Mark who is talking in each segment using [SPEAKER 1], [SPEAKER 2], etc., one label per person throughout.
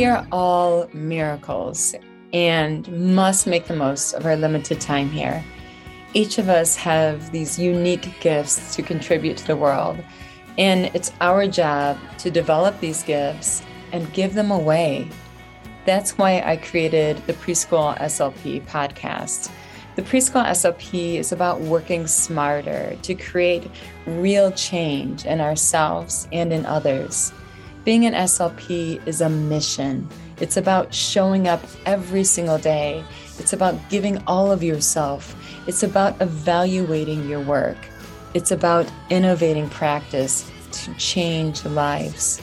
[SPEAKER 1] We are all miracles and must make the most of our limited time here. Each of us have these unique gifts to contribute to the world, and it's our job to develop these gifts and give them away. That's why I created the Preschool SLP podcast. The Preschool SLP is about working smarter to create real change in ourselves and in others. Being an SLP is a mission. It's about showing up every single day. It's about giving all of yourself. It's about evaluating your work. It's about innovating practice to change lives.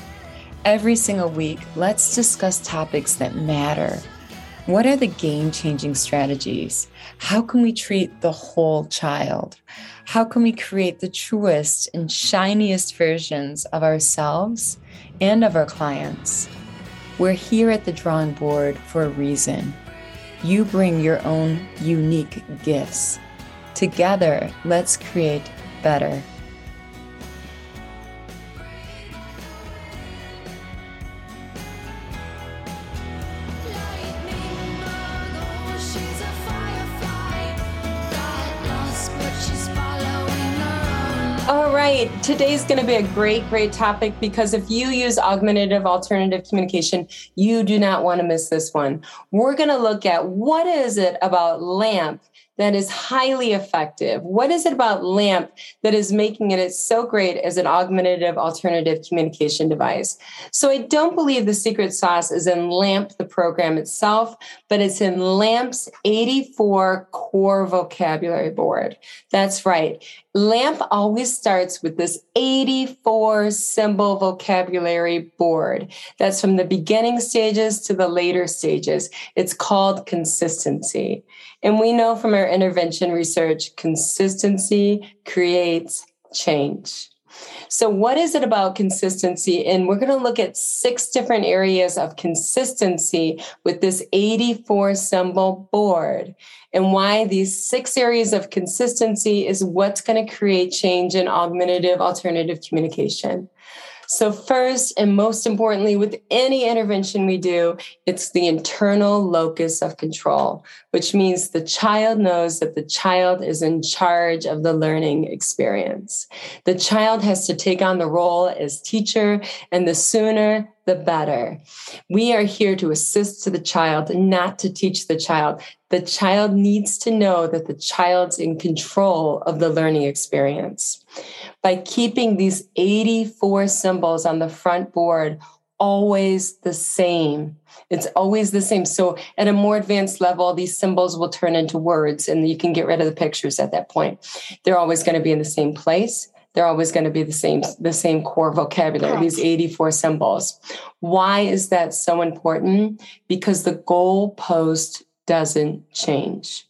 [SPEAKER 1] Every single week, let's discuss topics that matter. What are the game changing strategies? How can we treat the whole child? How can we create the truest and shiniest versions of ourselves and of our clients. We're here at the drawing board for a reason. You bring your own unique gifts. Together, let's create better.
[SPEAKER 2] Today's going to be a great, great topic because if you use augmentative alternative communication, you do not want to miss this one. We're going to look at what is it about LAMP that is highly effective? What is it about LAMP that is making it so great as an augmentative alternative communication device? So I don't believe the secret sauce is in LAMP, the program itself, but it's in LAMP's 84 core vocabulary board. That's right. LAMP always starts with this 84 symbol vocabulary board. That's from the beginning stages to the later stages. It's called consistency. And we know from our intervention research, consistency creates change. So, what is it about consistency? And we're going to look at six different areas of consistency with this 84 symbol board and why these six areas of consistency is what's going to create change in augmentative alternative communication. So, first and most importantly, with any intervention we do, it's the internal locus of control, which means the child knows that the child is in charge of the learning experience. The child has to take on the role as teacher, and the sooner the better. We are here to assist to the child, not to teach the child. The child needs to know that the child's in control of the learning experience. By keeping these 84 symbols on the front board always the same. It's always the same. So at a more advanced level, these symbols will turn into words and you can get rid of the pictures at that point. They're always going to be in the same place they're always going to be the same the same core vocabulary Correct. these 84 symbols why is that so important because the goal post doesn't change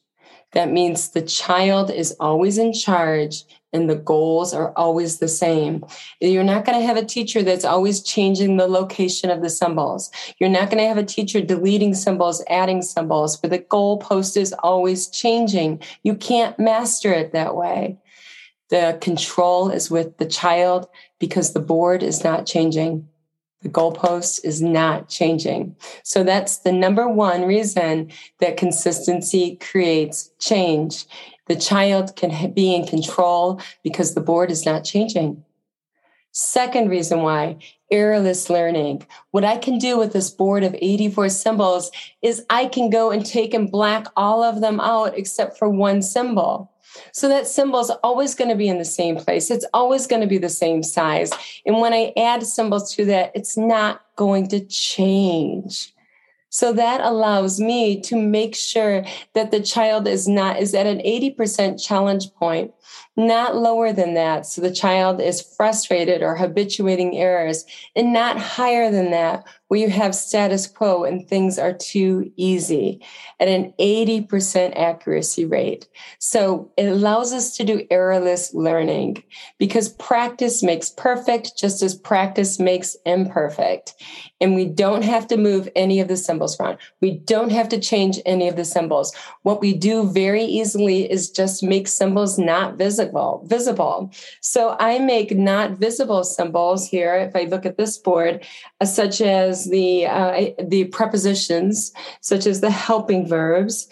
[SPEAKER 2] that means the child is always in charge and the goals are always the same. You're not going to have a teacher that's always changing the location of the symbols. You're not going to have a teacher deleting symbols, adding symbols, but the goal post is always changing. You can't master it that way. The control is with the child because the board is not changing. The goalpost is not changing. So that's the number one reason that consistency creates change. The child can be in control because the board is not changing. Second reason why errorless learning. What I can do with this board of 84 symbols is I can go and take and black all of them out except for one symbol. So that symbol is always going to be in the same place. It's always going to be the same size. And when I add symbols to that, it's not going to change. So that allows me to make sure that the child is not is at an 80% challenge point not lower than that. So the child is frustrated or habituating errors, and not higher than that, where you have status quo and things are too easy at an 80% accuracy rate. So it allows us to do errorless learning because practice makes perfect just as practice makes imperfect. And we don't have to move any of the symbols around. We don't have to change any of the symbols. What we do very easily is just make symbols not visible visible so i make not visible symbols here if i look at this board uh, such as the uh, the prepositions such as the helping verbs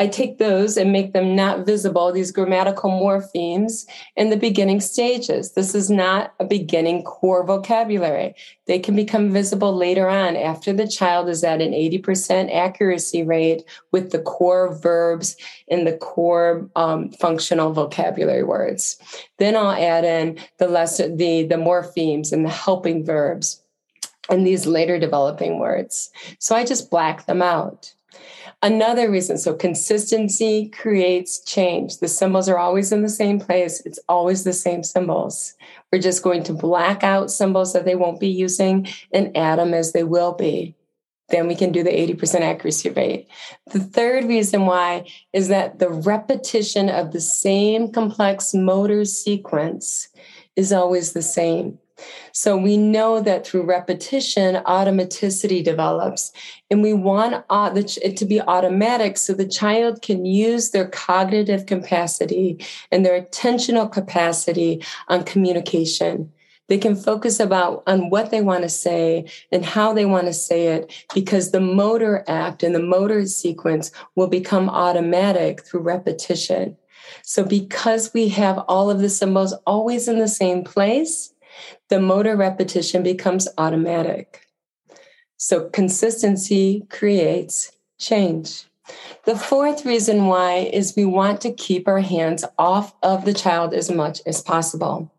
[SPEAKER 2] I take those and make them not visible, these grammatical morphemes in the beginning stages. This is not a beginning core vocabulary. They can become visible later on after the child is at an 80% accuracy rate with the core verbs and the core um, functional vocabulary words. Then I'll add in the lesson, the, the morphemes and the helping verbs and these later developing words. So I just black them out. Another reason so consistency creates change. The symbols are always in the same place, it's always the same symbols. We're just going to black out symbols that they won't be using and add them as they will be. Then we can do the 80% accuracy rate. The third reason why is that the repetition of the same complex motor sequence is always the same. So we know that through repetition, automaticity develops, and we want uh, it to be automatic so the child can use their cognitive capacity and their attentional capacity on communication. They can focus about on what they want to say and how they want to say it because the motor act and the motor sequence will become automatic through repetition. So because we have all of the symbols always in the same place, the motor repetition becomes automatic. So consistency creates change. The fourth reason why is we want to keep our hands off of the child as much as possible.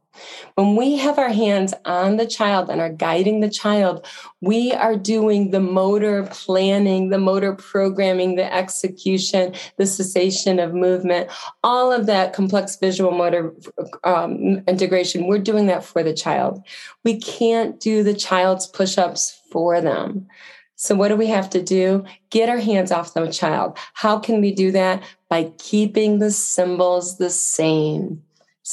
[SPEAKER 2] When we have our hands on the child and are guiding the child, we are doing the motor planning, the motor programming, the execution, the cessation of movement, all of that complex visual motor um, integration. We're doing that for the child. We can't do the child's push ups for them. So, what do we have to do? Get our hands off the child. How can we do that? By keeping the symbols the same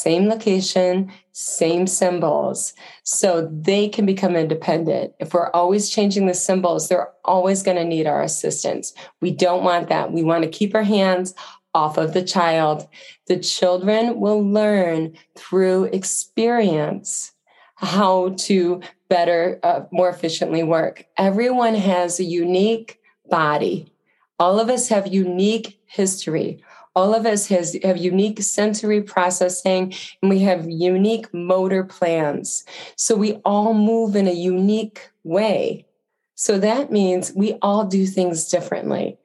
[SPEAKER 2] same location, same symbols. So they can become independent. If we're always changing the symbols, they're always going to need our assistance. We don't want that. We want to keep our hands off of the child. The children will learn through experience how to better, uh, more efficiently work. Everyone has a unique body. All of us have unique history all of us has have unique sensory processing and we have unique motor plans. So we all move in a unique way. So that means we all do things differently.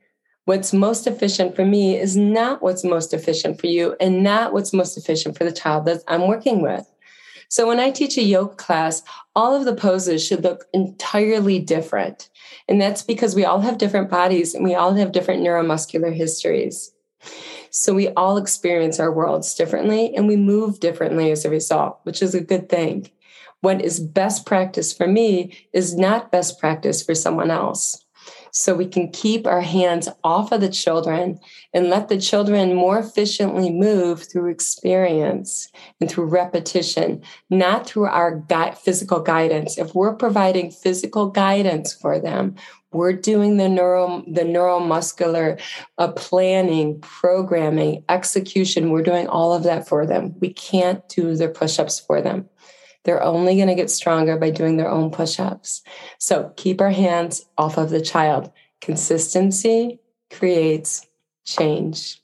[SPEAKER 2] What's most efficient for me is not what's most efficient for you and not what's most efficient for the child that i'm working with. So when i teach a yoga class all of the poses should look entirely different. And that's because we all have different bodies and we all have different neuromuscular histories so we all experience our worlds differently and we move differently as a result, which is a good thing. What is best practice for me is not best practice for someone else. So we can keep our hands off of the children and let the children more efficiently move through experience and through repetition, not through our physical guidance. If we're providing physical guidance for them, we're doing the neural the neuromuscular uh, planning, programming, execution. We're doing all of that for them. We can't do their push-ups for them. They're only going to get stronger by doing their own push-ups. So keep our hands off of the child. Consistency creates change.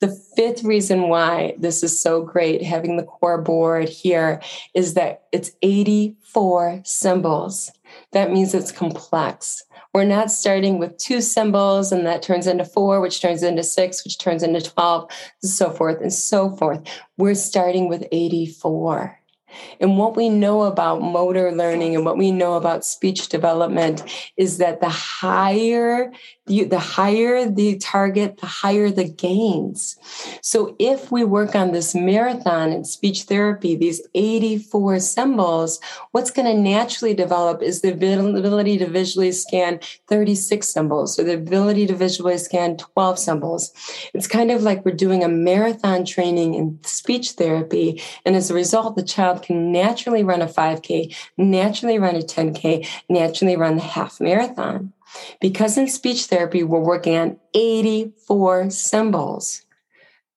[SPEAKER 2] The fifth reason why this is so great, having the core board here, is that it's 84 symbols. That means it's complex. We're not starting with two symbols and that turns into four, which turns into six, which turns into 12, and so forth and so forth. We're starting with 84. And what we know about motor learning and what we know about speech development is that the higher the, the higher the target, the higher the gains. So if we work on this marathon in speech therapy, these 84 symbols, what's going to naturally develop is the ability to visually scan 36 symbols or the ability to visually scan 12 symbols. It's kind of like we're doing a marathon training in speech therapy. And as a result, the child can naturally run a 5K, naturally run a 10K, naturally run the half marathon. Because in speech therapy, we're working on 84 symbols.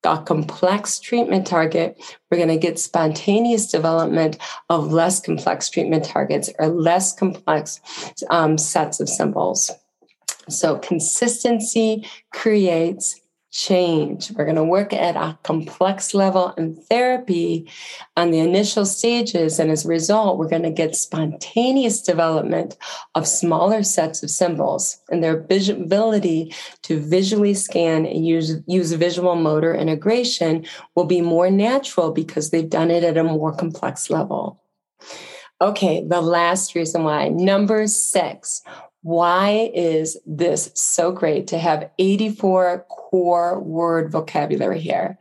[SPEAKER 2] a complex treatment target, we're going to get spontaneous development of less complex treatment targets or less complex um, sets of symbols. So consistency creates change. We're going to work at a complex level in therapy on the initial stages. And as a result, we're going to get spontaneous development of smaller sets of symbols and their ability to visually scan and use, use visual motor integration will be more natural because they've done it at a more complex level. Okay, the last reason why. Number six, why is this so great to have 84 core word vocabulary here?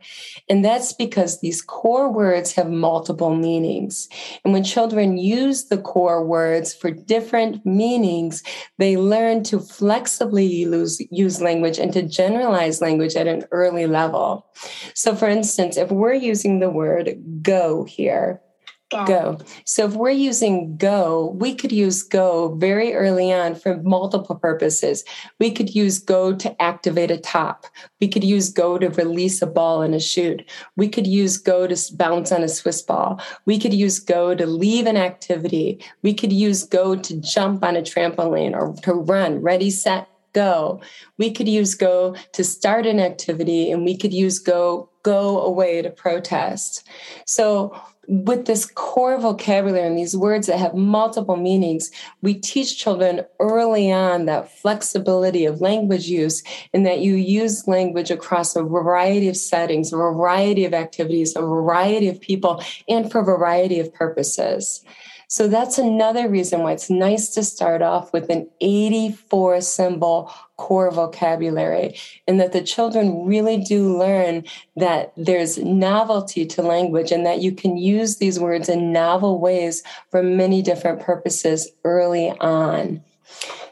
[SPEAKER 2] And that's because these core words have multiple meanings. And when children use the core words for different meanings, they learn to flexibly use, use language and to generalize language at an early level. So, for instance, if we're using the word go here, Go. go. So if we're using go, we could use go very early on for multiple purposes. We could use go to activate a top. We could use go to release a ball in a chute. We could use go to bounce on a Swiss ball. We could use go to leave an activity. We could use go to jump on a trampoline or to run. Ready, set, go. We could use go to start an activity and we could use go go away to protest. So with this core vocabulary and these words that have multiple meanings, we teach children early on that flexibility of language use and that you use language across a variety of settings, a variety of activities, a variety of people, and for a variety of purposes. So that's another reason why it's nice to start off with an 84 symbol core vocabulary and that the children really do learn that there's novelty to language and that you can use these words in novel ways for many different purposes early on.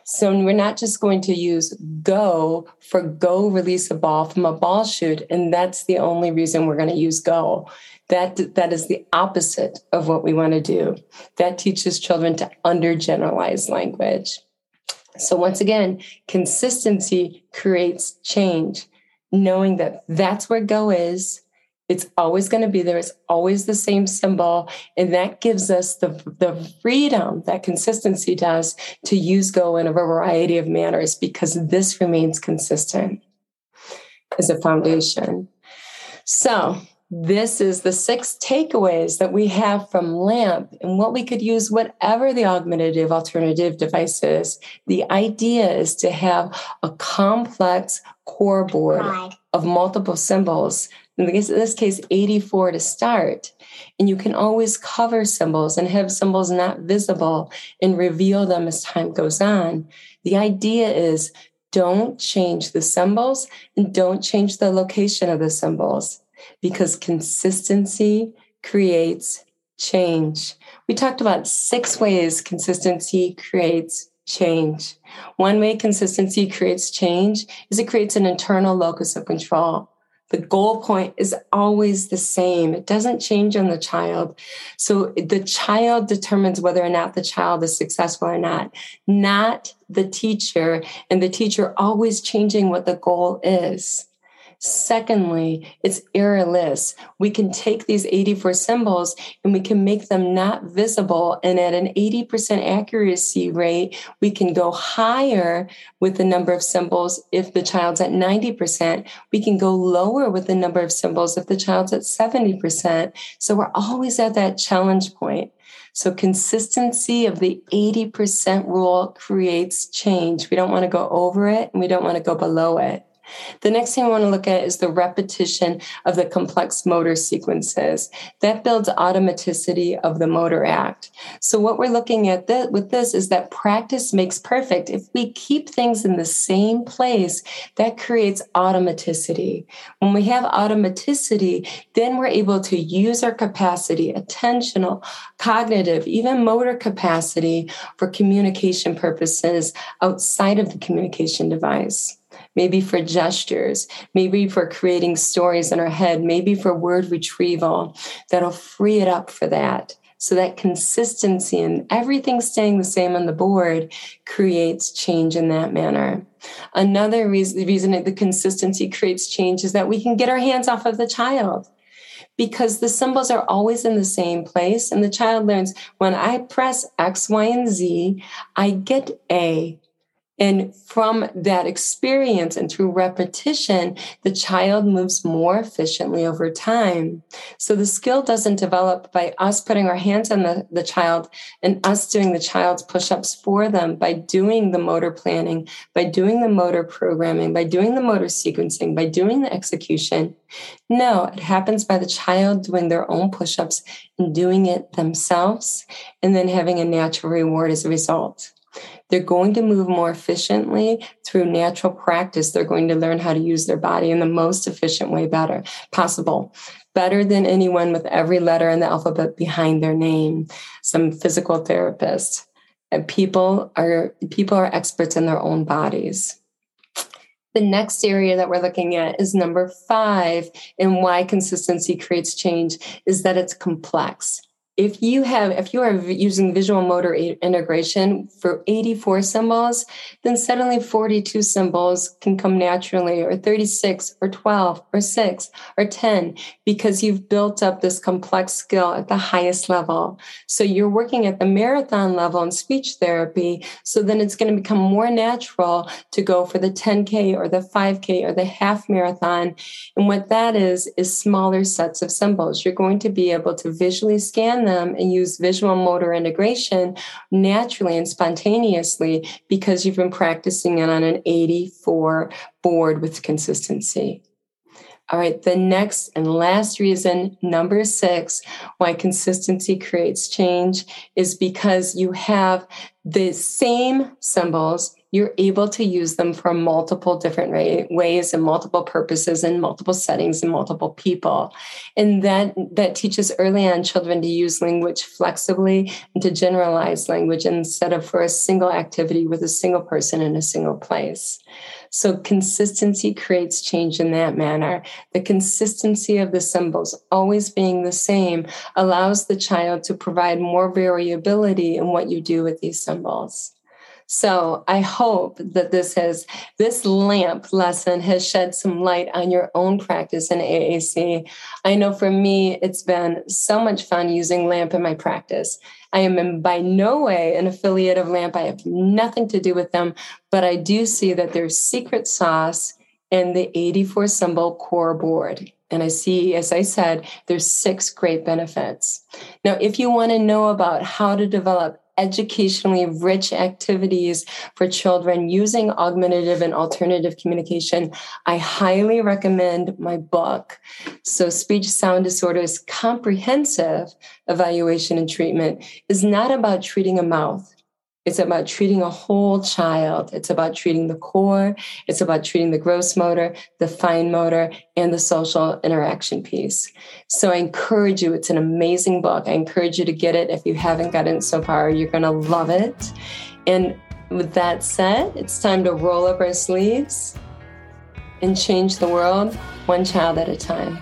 [SPEAKER 2] So we're not just going to use go for go release a ball from a ball chute, and that's the only reason we're going to use go. That, that is the opposite of what we want to do. That teaches children to undergeneralize language. So, once again, consistency creates change, knowing that that's where go is. It's always going to be there. It's always the same symbol. And that gives us the, the freedom that consistency does to use go in a variety of manners because this remains consistent as a foundation. So, this is the six takeaways that we have from LAMP and what we could use whatever the augmentative alternative device is. The idea is to have a complex core board of multiple symbols. In this case, 84 to start. And you can always cover symbols and have symbols not visible and reveal them as time goes on. The idea is don't change the symbols and don't change the location of the symbols because consistency creates change. We talked about six ways consistency creates change. One way consistency creates change is it creates an internal locus of control. The goal point is always the same. It doesn't change on the child. So the child determines whether or not the child is successful or not, not the teacher, and the teacher always changing what the goal is. Secondly, it's errorless. We can take these 84 symbols and we can make them not visible. And at an 80% accuracy rate, we can go higher with the number of symbols if the child's at 90%. We can go lower with the number of symbols if the child's at 70%. So we're always at that challenge point. So consistency of the 80% rule creates change. We don't want to go over it and we don't want to go below it. The next thing I want to look at is the repetition of the complex motor sequences. That builds automaticity of the motor act. So what we're looking at th- with this is that practice makes perfect. If we keep things in the same place, that creates automaticity. When we have automaticity, then we're able to use our capacity, attentional, cognitive, even motor capacity for communication purposes outside of the communication device maybe for gestures, maybe for creating stories in our head, maybe for word retrieval that'll free it up for that. So that consistency and everything staying the same on the board creates change in that manner. Another reason, the reason the consistency creates change is that we can get our hands off of the child because the symbols are always in the same place. And the child learns when I press X, Y, and Z, I get A. And from that experience and through repetition, the child moves more efficiently over time. So the skill doesn't develop by us putting our hands on the, the child and us doing the child's push ups for them by doing the motor planning, by doing the motor programming, by doing the motor sequencing, by doing the execution. No, it happens by the child doing their own push ups and doing it themselves and then having a natural reward as a result. They're going to move more efficiently through natural practice. They're going to learn how to use their body in the most efficient way better possible. Better than anyone with every letter in the alphabet behind their name, some physical therapist. And people are people are experts in their own bodies. The next area that we're looking at is number five, and why consistency creates change is that it's complex if you have if you are using visual motor integration for 84 symbols then suddenly 42 symbols can come naturally or 36 or 12 or 6 or 10 because you've built up this complex skill at the highest level. So you're working at the marathon level in speech therapy so then it's going to become more natural to go for the 10k or the 5k or the half marathon. And what that is is smaller sets of symbols. You're going to be able to visually scan them and use visual motor integration naturally and spontaneously because you've been practicing it on an 84 board with consistency. All right, the next and last reason, number six, why consistency creates change is because you have the same symbols you're able to use them for multiple different ways and multiple purposes and multiple settings and multiple people. And that that teaches early on children to use language flexibly and to generalize language instead of for a single activity with a single person in a single place. So consistency creates change in that manner. The consistency of the symbols always being the same allows the child to provide more variability in what you do with these symbols so I hope that this has this lamp lesson has shed some light on your own practice in AAC. I know for me, it's been so much fun using LAMP in my practice. I am by no way an affiliate of LAMP. I have nothing to do with them, but I do see that there's secret sauce in the 84 symbol core board. And I see, as I said, there's six great benefits. Now, if you want to know about how to develop educationally rich activities for children using augmentative and alternative communication, I highly recommend my book. So, Speech Sound Disorders Comprehensive Evaluation and Treatment is not about treating a mouth. It's about treating a whole child. It's about treating the core. It's about treating the gross motor, the fine motor, and the social interaction piece. So I encourage you, it's an amazing book. I encourage you to get it. If you haven't gotten it so far, you're going to love it. And with that said, it's time to roll up our sleeves and change the world one child at a time.